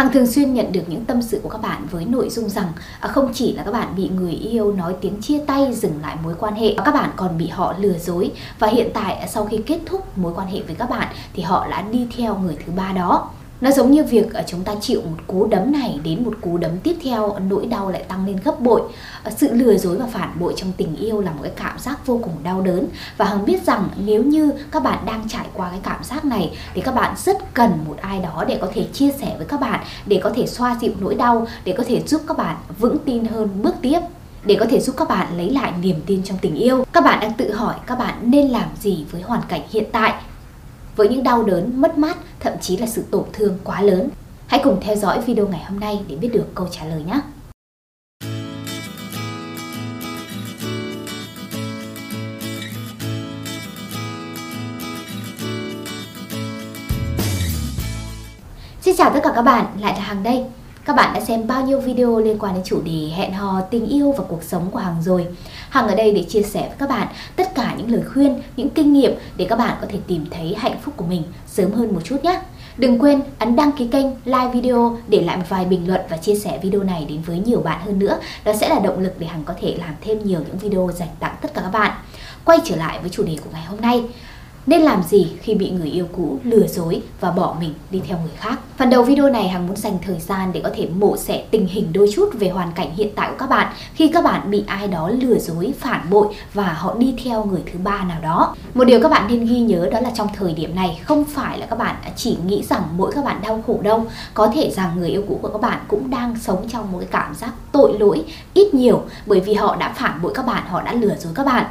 Hằng thường xuyên nhận được những tâm sự của các bạn với nội dung rằng à, không chỉ là các bạn bị người yêu nói tiếng chia tay dừng lại mối quan hệ, các bạn còn bị họ lừa dối và hiện tại à, sau khi kết thúc mối quan hệ với các bạn thì họ đã đi theo người thứ ba đó. Nó giống như việc ở chúng ta chịu một cú đấm này đến một cú đấm tiếp theo nỗi đau lại tăng lên gấp bội. Ờ, sự lừa dối và phản bội trong tình yêu là một cái cảm giác vô cùng đau đớn và Hằng biết rằng nếu như các bạn đang trải qua cái cảm giác này thì các bạn rất cần một ai đó để có thể chia sẻ với các bạn, để có thể xoa dịu nỗi đau, để có thể giúp các bạn vững tin hơn bước tiếp để có thể giúp các bạn lấy lại niềm tin trong tình yêu. Các bạn đang tự hỏi các bạn nên làm gì với hoàn cảnh hiện tại với những đau đớn, mất mát, thậm chí là sự tổn thương quá lớn. Hãy cùng theo dõi video ngày hôm nay để biết được câu trả lời nhé. Xin chào tất cả các bạn, lại là Hằng đây. Các bạn đã xem bao nhiêu video liên quan đến chủ đề hẹn hò, tình yêu và cuộc sống của Hằng rồi. Hằng ở đây để chia sẻ với các bạn tất cả những lời khuyên, những kinh nghiệm để các bạn có thể tìm thấy hạnh phúc của mình sớm hơn một chút nhé. Đừng quên ấn đăng ký kênh, like video, để lại một vài bình luận và chia sẻ video này đến với nhiều bạn hơn nữa. Đó sẽ là động lực để Hằng có thể làm thêm nhiều những video dành tặng tất cả các bạn. Quay trở lại với chủ đề của ngày hôm nay. Nên làm gì khi bị người yêu cũ lừa dối và bỏ mình đi theo người khác? Phần đầu video này Hằng muốn dành thời gian để có thể mổ xẻ tình hình đôi chút về hoàn cảnh hiện tại của các bạn khi các bạn bị ai đó lừa dối, phản bội và họ đi theo người thứ ba nào đó. Một điều các bạn nên ghi nhớ đó là trong thời điểm này không phải là các bạn chỉ nghĩ rằng mỗi các bạn đau khổ đâu. Có thể rằng người yêu cũ của các bạn cũng đang sống trong một cái cảm giác tội lỗi ít nhiều bởi vì họ đã phản bội các bạn, họ đã lừa dối các bạn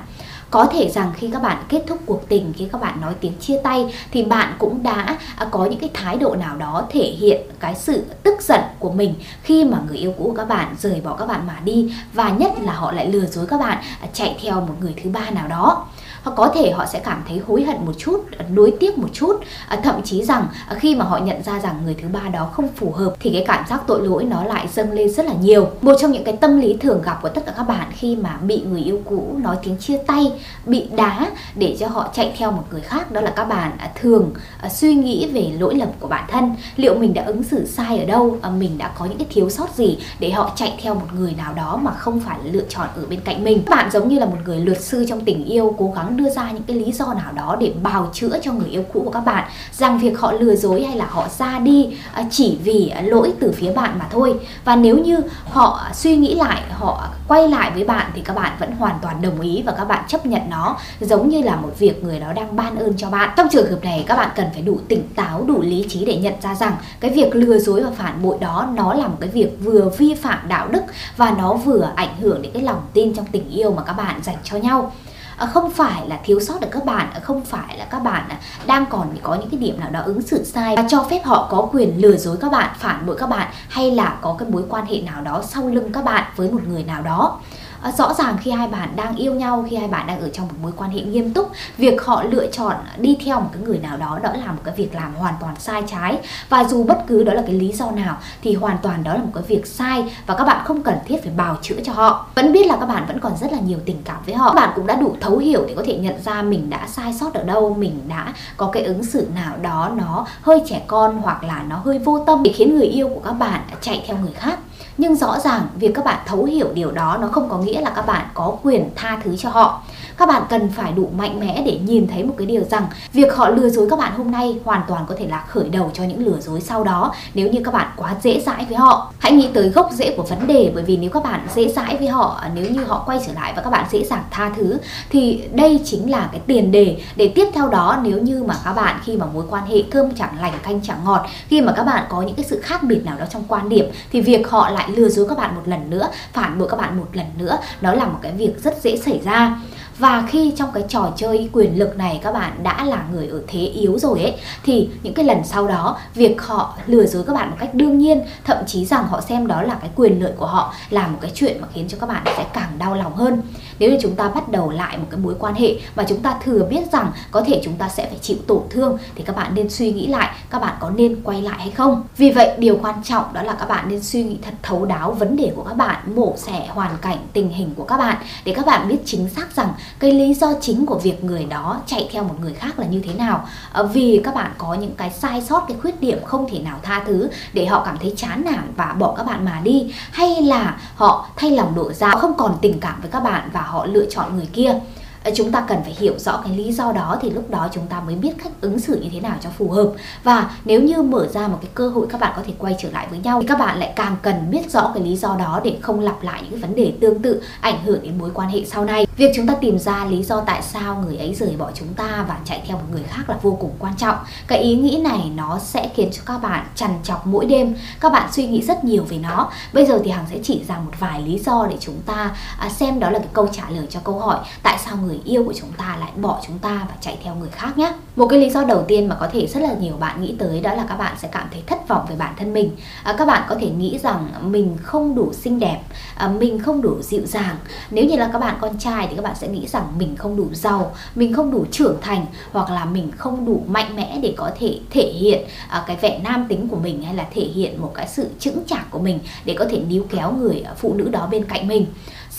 có thể rằng khi các bạn kết thúc cuộc tình, khi các bạn nói tiếng chia tay, thì bạn cũng đã à, có những cái thái độ nào đó thể hiện cái sự tức giận của mình khi mà người yêu cũ của các bạn rời bỏ các bạn mà đi. Và nhất là họ lại lừa dối các bạn à, chạy theo một người thứ ba nào đó hoặc có thể họ sẽ cảm thấy hối hận một chút, nuối tiếc một chút. À, thậm chí rằng à, khi mà họ nhận ra rằng người thứ ba đó không phù hợp, thì cái cảm giác tội lỗi nó lại dâng lên rất là nhiều. Một trong những cái tâm lý thường gặp của tất cả các bạn khi mà bị người yêu cũ nói tiếng chia tay, bị đá để cho họ chạy theo một người khác, đó là các bạn à, thường suy nghĩ về lỗi lầm của bản thân. Liệu mình đã ứng xử sai ở đâu? Mình đã có những cái thiếu sót gì để họ chạy theo một người nào đó mà không phải lựa chọn ở bên cạnh mình? Các bạn giống như là một người luật sư trong tình yêu, cố gắng đưa ra những cái lý do nào đó để bào chữa cho người yêu cũ của các bạn. Rằng việc họ lừa dối hay là họ ra đi à, chỉ vì lỗi từ phía bạn mà thôi. Và nếu như họ suy nghĩ lại, họ quay lại với bạn thì các bạn vẫn hoàn toàn đồng ý và các bạn chấp nhận nó, giống như là một việc người đó đang ban ơn cho bạn. Trong trường hợp này, các bạn cần phải đủ tỉnh táo, đủ lý trí để nhận ra rằng cái việc lừa dối và phản bội đó, nó là một cái việc vừa vi phạm đạo đức và nó vừa ảnh hưởng đến cái lòng tin trong tình yêu mà các bạn dành cho nhau. Ờ, không phải là thiếu sót ở các bạn ờ, không phải là các bạn ờ, đang còn có những cái điểm nào đó ứng xử sai và cho phép họ có quyền lừa dối các bạn, phản bội các bạn, hay là có cái mối quan hệ nào đó sau lưng các bạn với một người nào đó à, rõ ràng khi hai bạn đang yêu nhau khi hai bạn đang ở trong một mối quan hệ nghiêm túc việc họ lựa chọn đi theo một cái người nào đó đó là một cái việc làm hoàn toàn sai trái. Và dù bất cứ đó là cái lý do nào thì hoàn toàn đó là một cái việc sai và các bạn không cần thiết phải bào chữa cho họ. Vẫn biết là các bạn vẫn còn rất là nhiều tình cảm với họ. Các bạn cũng đã đủ thấu hiểu để có thể nhận ra mình đã sai sót ở đâu mình đã có cái ứng xử nào đó nó hơi trẻ con hoặc là nó hơi vô tâm để khiến người yêu của các bạn chạy theo người khác nhưng rõ ràng việc các bạn thấu hiểu điều đó, nó không có nghĩa là các bạn có quyền tha thứ cho họ các bạn cần phải đủ mạnh mẽ để nhìn thấy một cái điều rằng việc họ lừa dối các bạn hôm nay hoàn toàn có thể là khởi đầu cho những lừa dối sau đó nếu như các bạn quá dễ dãi với họ. Hãy nghĩ tới gốc rễ của vấn đề, bởi vì nếu các bạn dễ dãi với họ, nếu như họ quay trở lại và các bạn dễ dàng tha thứ, thì đây chính là cái tiền đề để tiếp theo đó nếu như mà các bạn khi mà mối quan hệ cơm chẳng lành, canh chẳng ngọt, khi mà các bạn có những cái sự khác biệt nào đó trong quan điểm, thì việc họ lại lừa dối các bạn một lần nữa, phản bội các bạn một lần nữa, đó là một cái việc rất dễ xảy ra và khi trong cái trò chơi quyền lực này các bạn đã là người ở thế yếu rồi ấy, thì những cái lần sau đó, việc họ lừa dối các bạn một cách đương nhiên, thậm chí rằng họ xem đó là cái quyền lợi của họ, là một cái chuyện mà khiến cho các bạn sẽ càng đau lòng hơn. Nếu như chúng ta bắt đầu lại một cái mối quan hệ mà chúng ta thừa biết rằng có thể chúng ta sẽ phải chịu tổn thương, thì các bạn nên suy nghĩ lại các bạn có nên quay lại hay không. Vì vậy, điều quan trọng đó là các bạn nên suy nghĩ thật thấu đáo vấn đề của các bạn, mổ xẻ hoàn cảnh tình hình của các bạn để các bạn biết chính xác rằng cái lý do chính của việc người đó chạy theo một người khác là như thế nào? À, vì các bạn có những cái sai sót cái khuyết điểm không thể nào tha thứ để họ cảm thấy chán nản và bỏ các bạn mà đi. Hay là họ thay lòng đổi dạ không còn tình cảm với các bạn và họ lựa chọn người kia. Ờ, chúng ta cần phải hiểu rõ cái lý do đó thì lúc đó chúng ta mới biết cách ứng xử như thế nào cho phù hợp. Và nếu như mở ra một cái cơ hội các bạn có thể quay trở lại với nhau thì các bạn lại càng cần biết rõ cái lý do đó để không lặp lại những cái vấn đề tương tự ảnh hưởng đến mối quan hệ sau này. Việc chúng ta tìm ra lý do tại sao người ấy rời bỏ chúng ta và chạy theo một người khác là vô cùng quan trọng. Cái ý nghĩ này nó sẽ khiến cho các bạn trằn trọc mỗi đêm, các bạn suy nghĩ rất nhiều về nó. Bây giờ thì hằng sẽ chỉ ra một vài lý do để chúng ta à, xem đó là cái câu trả lời cho câu hỏi tại sao người người yêu của chúng ta lại bỏ chúng ta và chạy theo người khác nhé. Một cái lý do đầu tiên mà có thể rất là nhiều bạn nghĩ tới đó là các bạn sẽ cảm thấy thất vọng về bản thân mình. À, các bạn có thể nghĩ rằng mình không đủ xinh đẹp à, mình không đủ dịu dàng. Nếu như là các bạn con trai thì các bạn sẽ nghĩ rằng mình không đủ giàu mình không đủ trưởng thành hoặc là mình không đủ mạnh mẽ để có thể thể hiện à, cái vẻ nam tính của mình hay là thể hiện một cái sự chững chạc của mình để có thể níu kéo người phụ nữ đó bên cạnh mình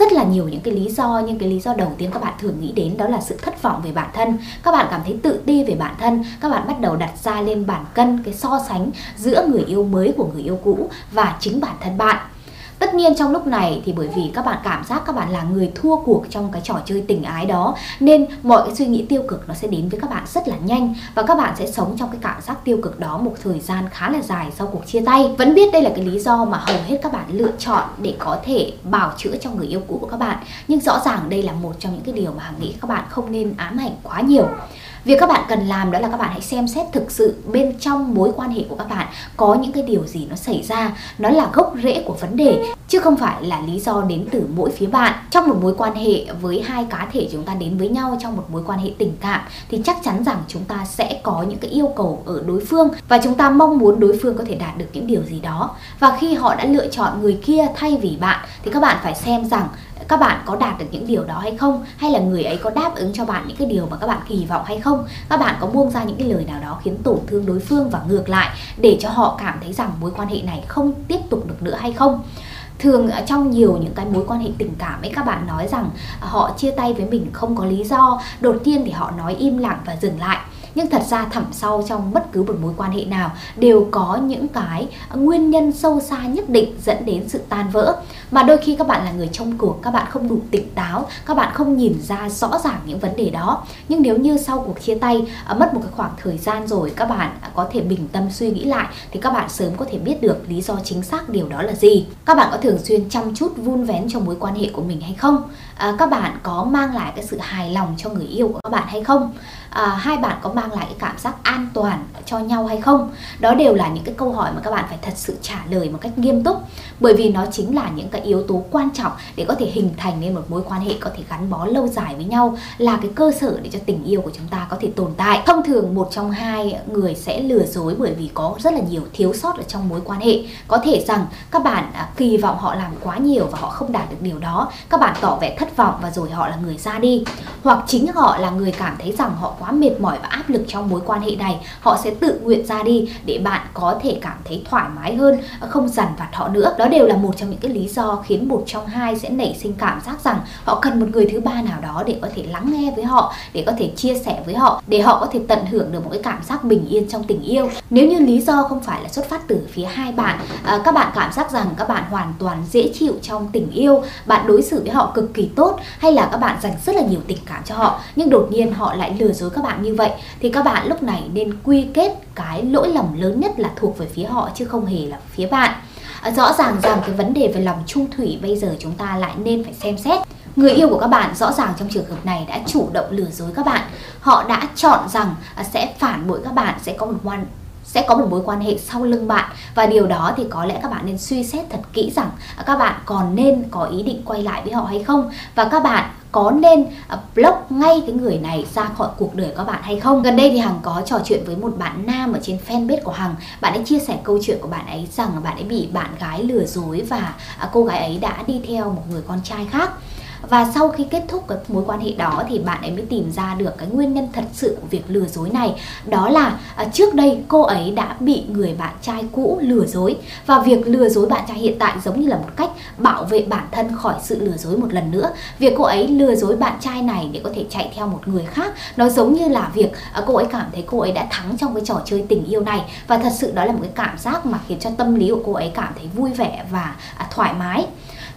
rất là nhiều những cái lý do nhưng cái lý do đầu tiên các bạn thường nghĩ đến, đó là sự thất vọng về bản thân. Các bạn cảm thấy tự ti về bản thân. Các bạn bắt đầu đặt ra lên bản cân cái so sánh giữa người yêu mới của người yêu cũ và chính bản thân bạn. Tất nhiên trong lúc này thì bởi vì các bạn cảm giác các bạn là người thua cuộc trong cái trò chơi tình ái đó, nên mọi cái suy nghĩ tiêu cực nó sẽ đến với các bạn rất là nhanh và các bạn sẽ sống trong cái cảm giác tiêu cực đó một thời gian khá là dài sau cuộc chia tay. Vẫn biết đây là cái lý do mà hầu hết các bạn lựa chọn để có thể bảo chữa cho người yêu cũ của các bạn, nhưng rõ ràng đây là một trong những cái điều mà Hằng nghĩ các bạn không nên ám ảnh quá nhiều. Việc các bạn cần làm đó là các bạn hãy xem xét thực sự bên trong mối quan hệ của các bạn có những cái điều gì nó xảy ra, nó là gốc rễ của vấn đề chứ không phải là lý do đến từ mỗi phía bạn. Trong một mối quan hệ với hai cá thể chúng ta đến với nhau trong một mối quan hệ tình cảm thì chắc chắn rằng chúng ta sẽ có những cái yêu cầu ở đối phương và chúng ta mong muốn đối phương có thể đạt được những điều gì đó. Và khi họ đã lựa chọn người kia thay vì bạn thì các bạn phải xem rằng các bạn có đạt được những điều đó hay không? Hay là người ấy có đáp ứng cho bạn những cái điều mà các bạn kỳ vọng hay không? Các bạn có buông ra những cái lời nào đó khiến tổn thương đối phương và ngược lại để cho họ cảm thấy rằng mối quan hệ này không tiếp tục được nữa hay không? Thường trong nhiều những cái mối quan hệ tình cảm ấy, các bạn nói rằng à, họ chia tay với mình không có lý do, đột nhiên thì họ nói im lặng và dừng lại. Nhưng thật ra thẳm sau trong bất cứ một mối quan hệ nào đều có những cái nguyên nhân sâu xa nhất định dẫn đến sự tan vỡ mà đôi khi các bạn là người trong cuộc các bạn không đủ tỉnh táo các bạn không nhìn ra rõ ràng những vấn đề đó. Nhưng nếu như sau cuộc chia tay à, mất một cái khoảng thời gian rồi các bạn có thể bình tâm suy nghĩ lại thì các bạn sớm có thể biết được lý do chính xác điều đó là gì. Các bạn có thường xuyên chăm chút vun vén cho mối quan hệ của mình hay không? À, các bạn có mang lại cái sự hài lòng cho người yêu của các bạn hay không? À, hai bạn có mang lại cái cảm giác an toàn cho nhau hay không? Đó đều là những cái câu hỏi mà các bạn phải thật sự trả lời một cách nghiêm túc. Bởi vì nó chính là những cái yếu tố quan trọng để có thể hình thành nên một mối quan hệ có thể gắn bó lâu dài với nhau, là cái cơ sở để cho tình yêu của chúng ta có thể tồn tại. Thông thường một trong hai người sẽ lừa dối bởi vì có rất là nhiều thiếu sót ở trong mối quan hệ. Có thể rằng các bạn à, kỳ vọng họ làm quá nhiều và họ không đạt được điều đó. Các bạn tỏ vẻ thất vọng và rồi họ là người ra đi. Hoặc chính họ là người cảm thấy rằng họ quá mệt mỏi và áp lực trong mối quan hệ này. Họ sẽ tự nguyện ra đi để bạn có thể cảm thấy thoải mái hơn à, không dằn vặt họ nữa. Đó đều là một trong những cái lý do khiến một trong hai sẽ nảy sinh cảm giác rằng họ cần một người thứ ba nào đó để có thể lắng nghe với họ để có thể chia sẻ với họ để họ có thể tận hưởng được một cái cảm giác bình yên trong tình yêu. Nếu như lý do không phải là xuất phát từ phía hai bạn à, các bạn cảm giác rằng các bạn hoàn toàn dễ chịu trong tình yêu bạn đối xử với họ cực kỳ tốt hay là các bạn dành rất là nhiều tình cảm cho họ nhưng đột nhiên họ lại lừa dối các bạn như vậy thì các bạn lúc này nên quy kết cái lỗi lầm lớn nhất là thuộc về phía họ chứ không hề là phía bạn à, rõ ràng rằng cái vấn đề về lòng trung thủy bây giờ chúng ta lại nên phải xem xét. Người yêu của các bạn rõ ràng trong trường hợp này đã chủ động lừa dối các bạn. Họ đã chọn rằng à, sẽ phản bội các bạn sẽ có một quan sẽ có một mối quan hệ sau lưng bạn. Và điều đó thì có lẽ các bạn nên suy xét thật kỹ rằng à, các bạn còn nên có ý định quay lại với họ hay không? Và các bạn có nên à, block ngay cái người này ra khỏi cuộc đời các bạn hay không? Gần đây thì hằng có trò chuyện với một bạn nam ở trên fanpage của hằng. Bạn ấy chia sẻ câu chuyện của bạn ấy rằng bạn ấy bị bạn gái lừa dối và à, cô gái ấy đã đi theo một người con trai khác và sau khi kết thúc cái mối quan hệ đó thì bạn ấy mới tìm ra được cái nguyên nhân thật sự của việc lừa dối này. Đó là à, trước đây cô ấy đã bị người bạn trai cũ lừa dối. Và việc lừa dối bạn trai hiện tại giống như là một cách bảo vệ bản thân khỏi sự lừa dối một lần nữa. Việc cô ấy lừa dối bạn trai này để có thể chạy theo một người khác nó giống như là việc à, cô ấy cảm thấy cô ấy đã thắng trong cái trò chơi tình yêu này. Và thật sự đó là một cái cảm giác mà khiến cho tâm lý của cô ấy cảm thấy vui vẻ và à, thoải mái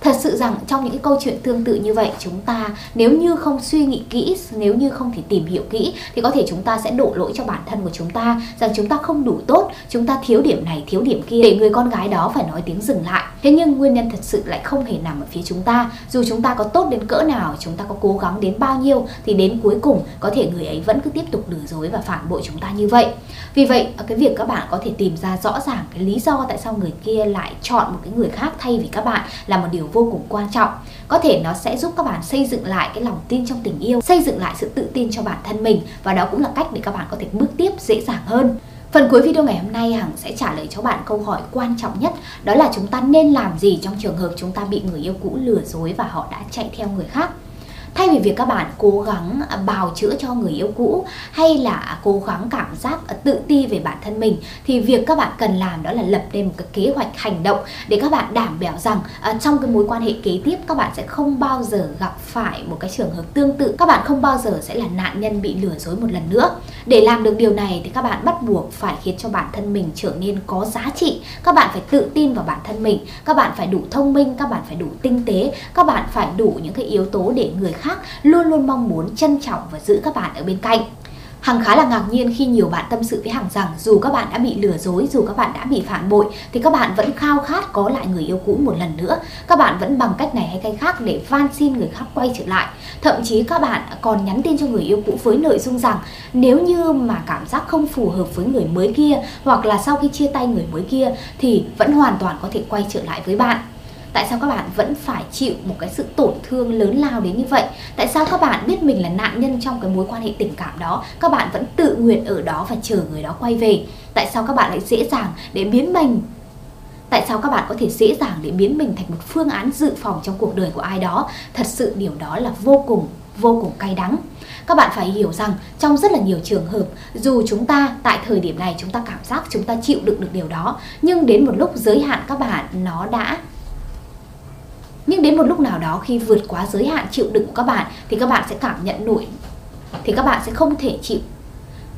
thật sự rằng trong những cái câu chuyện tương tự như vậy, chúng ta nếu như không suy nghĩ kỹ, nếu như không thể tìm hiểu kỹ, thì có thể chúng ta sẽ đổ lỗi cho bản thân của chúng ta, rằng chúng ta không đủ tốt, chúng ta thiếu điểm này, thiếu điểm kia. Để người con gái đó phải nói tiếng dừng lại. Thế nhưng nguyên nhân thật sự lại không hề nằm ở phía chúng ta. Dù chúng ta có tốt đến cỡ nào, chúng ta có cố gắng đến bao nhiêu, thì đến cuối cùng có thể người ấy vẫn cứ tiếp tục lừa dối và phản bội chúng ta như vậy. Vì vậy cái việc các bạn có thể tìm ra rõ ràng cái lý do tại sao người kia lại chọn một cái người khác thay vì các bạn là một điều vô cùng quan trọng. Có thể nó sẽ giúp các bạn xây dựng lại cái lòng tin trong tình yêu, xây dựng lại sự tự tin cho bản thân mình và đó cũng là cách để các bạn có thể bước tiếp dễ dàng hơn. Phần cuối video ngày hôm nay, Hằng sẽ trả lời cho bạn câu hỏi quan trọng nhất, Đó là chúng ta nên làm gì trong trường hợp chúng ta bị người yêu cũ lừa dối và họ đã chạy theo người khác? Thay vì việc các bạn cố gắng bào chữa cho người yêu cũ hay là cố gắng cảm giác tự ti về bản thân mình, thì việc các bạn cần làm đó là lập nên một cái kế hoạch hành động để các bạn đảm bảo rằng à, trong cái mối quan hệ kế tiếp, các bạn sẽ không bao giờ gặp phải một cái trường hợp tương tự. Các bạn không bao giờ sẽ là nạn nhân bị lừa dối một lần nữa. Để làm được điều này thì các bạn bắt buộc phải khiến cho bản thân mình trở nên có giá trị. Các bạn phải tự tin vào bản thân mình. Các bạn phải đủ thông minh, các bạn phải đủ tinh tế. Các bạn phải đủ những cái yếu tố để người khác luôn luôn mong muốn trân trọng và giữ các bạn ở bên cạnh. Hằng khá là ngạc nhiên khi nhiều bạn tâm sự với Hằng rằng dù các bạn đã bị lừa dối, dù các bạn đã bị phản bội thì các bạn vẫn khao khát có lại người yêu cũ một lần nữa. Các bạn vẫn bằng cách này hay cách khác để van xin người khác quay trở lại. Thậm chí các bạn còn nhắn tin cho người yêu cũ với nội dung rằng nếu như mà cảm giác không phù hợp với người mới kia hoặc là sau khi chia tay người mới kia thì vẫn hoàn toàn có thể quay trở lại với bạn tại sao các bạn vẫn phải chịu một cái sự tổn thương lớn lao đến như vậy? Tại sao các bạn biết mình là nạn nhân trong cái mối quan hệ tình cảm đó? Các bạn vẫn tự nguyện ở đó và chờ người đó quay về. Tại sao các bạn lại dễ dàng để biến mình? Tại sao các bạn có thể dễ dàng để biến mình thành một phương án dự phòng trong cuộc đời của ai đó? Thật sự điều đó là vô cùng vô cùng cay đắng. Các bạn phải hiểu rằng trong rất là nhiều trường hợp, dù chúng ta tại thời điểm này chúng ta cảm giác chúng ta chịu đựng được điều đó, nhưng đến một lúc giới hạn các bạn, nó đã nhưng đến một lúc nào đó khi vượt quá giới hạn chịu đựng của các bạn, thì các bạn sẽ cảm nhận nổi. Thì các bạn sẽ không thể chịu,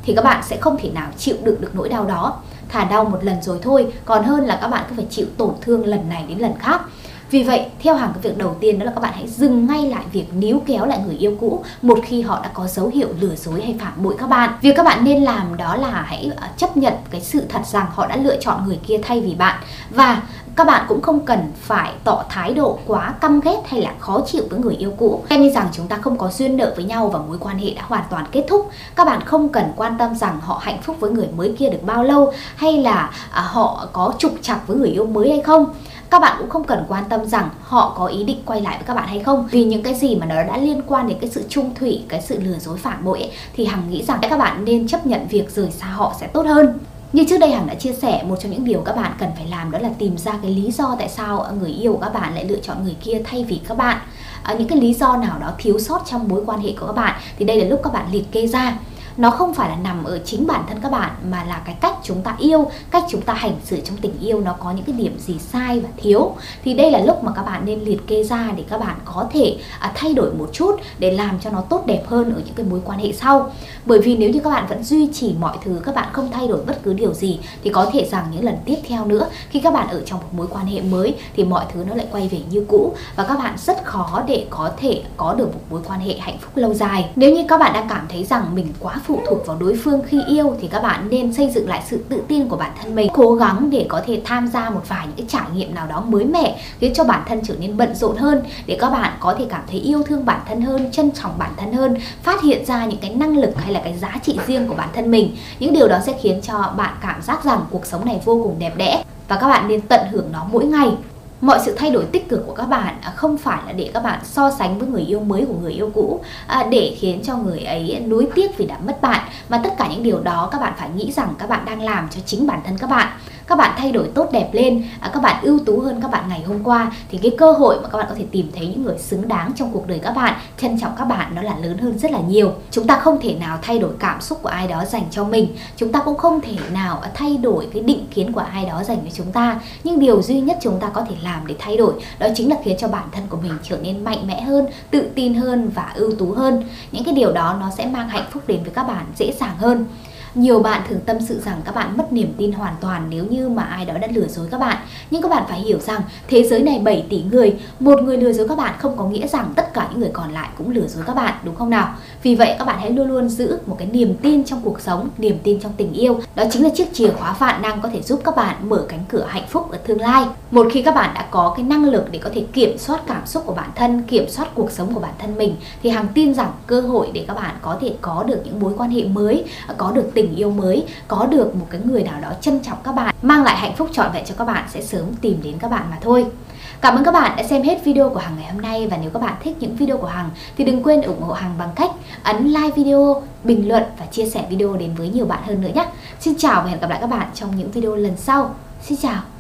thì các bạn sẽ không thể nào chịu đựng được nỗi đau đó. Thả đau một lần rồi thôi, còn hơn là các bạn cứ phải chịu tổn thương lần này đến lần khác vì vậy, theo hàng cái việc đầu tiên đó là các bạn hãy dừng ngay lại việc níu kéo lại người yêu cũ một khi họ đã có dấu hiệu lừa dối hay phản bội các bạn. Việc các bạn nên làm đó là hãy à, chấp nhận cái sự thật rằng họ đã lựa chọn người kia thay vì bạn. Và các bạn cũng không cần phải tỏ thái độ quá căm ghét hay là khó chịu với người yêu cũ. Xem như rằng chúng ta không có duyên nợ với nhau và mối quan hệ đã hoàn toàn kết thúc. Các bạn không cần quan tâm rằng họ hạnh phúc với người mới kia được bao lâu hay là à, họ có trục chặt với người yêu mới hay không các bạn cũng không cần quan tâm rằng họ có ý định quay lại với các bạn hay không. Vì những cái gì mà nó đã liên quan đến cái sự trung thủy cái sự lừa dối phản bội ấy, thì hằng nghĩ rằng các bạn nên chấp nhận việc rời xa họ sẽ tốt hơn. Như trước đây Hằng đã chia sẻ một trong những điều các bạn cần phải làm đó là tìm ra cái lý do tại sao người yêu của các bạn lại lựa chọn người kia thay vì các bạn. À, những cái lý do nào đó thiếu sót trong mối quan hệ của các bạn thì đây là lúc các bạn liệt kê ra nó không phải là nằm ở chính bản thân các bạn mà là cái cách chúng ta yêu cách chúng ta hành xử trong tình yêu nó có những cái điểm gì sai và thiếu. Thì đây là lúc mà các bạn nên liệt kê ra để các bạn có thể à, thay đổi một chút để làm cho nó tốt đẹp hơn ở những cái mối quan hệ sau. Bởi vì nếu như các bạn vẫn duy trì mọi thứ các bạn không thay đổi bất cứ điều gì thì có thể rằng những lần tiếp theo nữa khi các bạn ở trong một mối quan hệ mới thì mọi thứ nó lại quay về như cũ và các bạn rất khó để có thể có được một mối quan hệ hạnh phúc lâu dài. Nếu như các bạn đang cảm thấy rằng mình quá phụ thuộc vào đối phương khi yêu thì các bạn nên xây dựng lại sự tự tin của bản thân mình. Cố gắng để có thể tham gia một vài những cái trải nghiệm nào đó mới mẻ, khiến cho bản thân trở nên bận rộn hơn, để các bạn có thể cảm thấy yêu thương bản thân hơn, trân trọng bản thân hơn, phát hiện ra những cái năng lực hay là cái giá trị riêng của bản thân mình. Những điều đó sẽ khiến cho bạn cảm giác rằng cuộc sống này vô cùng đẹp đẽ và các bạn nên tận hưởng nó mỗi ngày mọi sự thay đổi tích cực của các bạn à, không phải là để các bạn so sánh với người yêu mới của người yêu cũ à, để khiến cho người ấy nuối tiếc vì đã mất bạn, mà tất cả những điều đó các bạn phải nghĩ rằng các bạn đang làm cho chính bản thân các bạn các bạn thay đổi tốt đẹp lên à, các bạn ưu tú hơn các bạn ngày hôm qua, thì cái cơ hội mà các bạn có thể tìm thấy những người xứng đáng trong cuộc đời các bạn, trân trọng các bạn nó là lớn hơn rất là nhiều. Chúng ta không thể nào thay đổi cảm xúc của ai đó dành cho mình. Chúng ta cũng không thể nào à, thay đổi cái định kiến của ai đó dành cho chúng ta. Nhưng điều duy nhất chúng ta có thể làm để thay đổi, đó chính là khiến cho bản thân của mình trở nên mạnh mẽ hơn, tự tin hơn và ưu tú hơn. Những cái điều đó nó sẽ mang hạnh phúc đến với các bạn dễ dàng hơn nhiều bạn thường tâm sự rằng các bạn mất niềm tin hoàn toàn nếu như mà ai đó đã lừa dối các bạn. Nhưng các bạn phải hiểu rằng thế giới này 7 tỷ người, một người lừa dối các bạn không có nghĩa rằng tất cả những người còn lại cũng lừa dối các bạn, đúng không nào? Vì vậy các bạn hãy luôn luôn giữ một cái niềm tin trong cuộc sống, niềm tin trong tình yêu. Đó chính là chiếc chìa khóa vạn năng có thể giúp các bạn mở cánh cửa hạnh phúc ở tương lai. Một khi các bạn đã có cái năng lực để có thể kiểm soát cảm xúc của bản thân, kiểm soát cuộc sống của bản thân mình thì hàng tin rằng cơ hội để các bạn có thể có được những mối quan hệ mới, có được tình tình yêu mới có được một cái người nào đó trân trọng các bạn mang lại hạnh phúc trọn vẹn cho các bạn sẽ sớm tìm đến các bạn mà thôi Cảm ơn các bạn đã xem hết video của Hằng ngày hôm nay và nếu các bạn thích những video của Hằng thì đừng quên ủng hộ Hằng bằng cách ấn like video, bình luận và chia sẻ video đến với nhiều bạn hơn nữa nhé. Xin chào và hẹn gặp lại các bạn trong những video lần sau. Xin chào.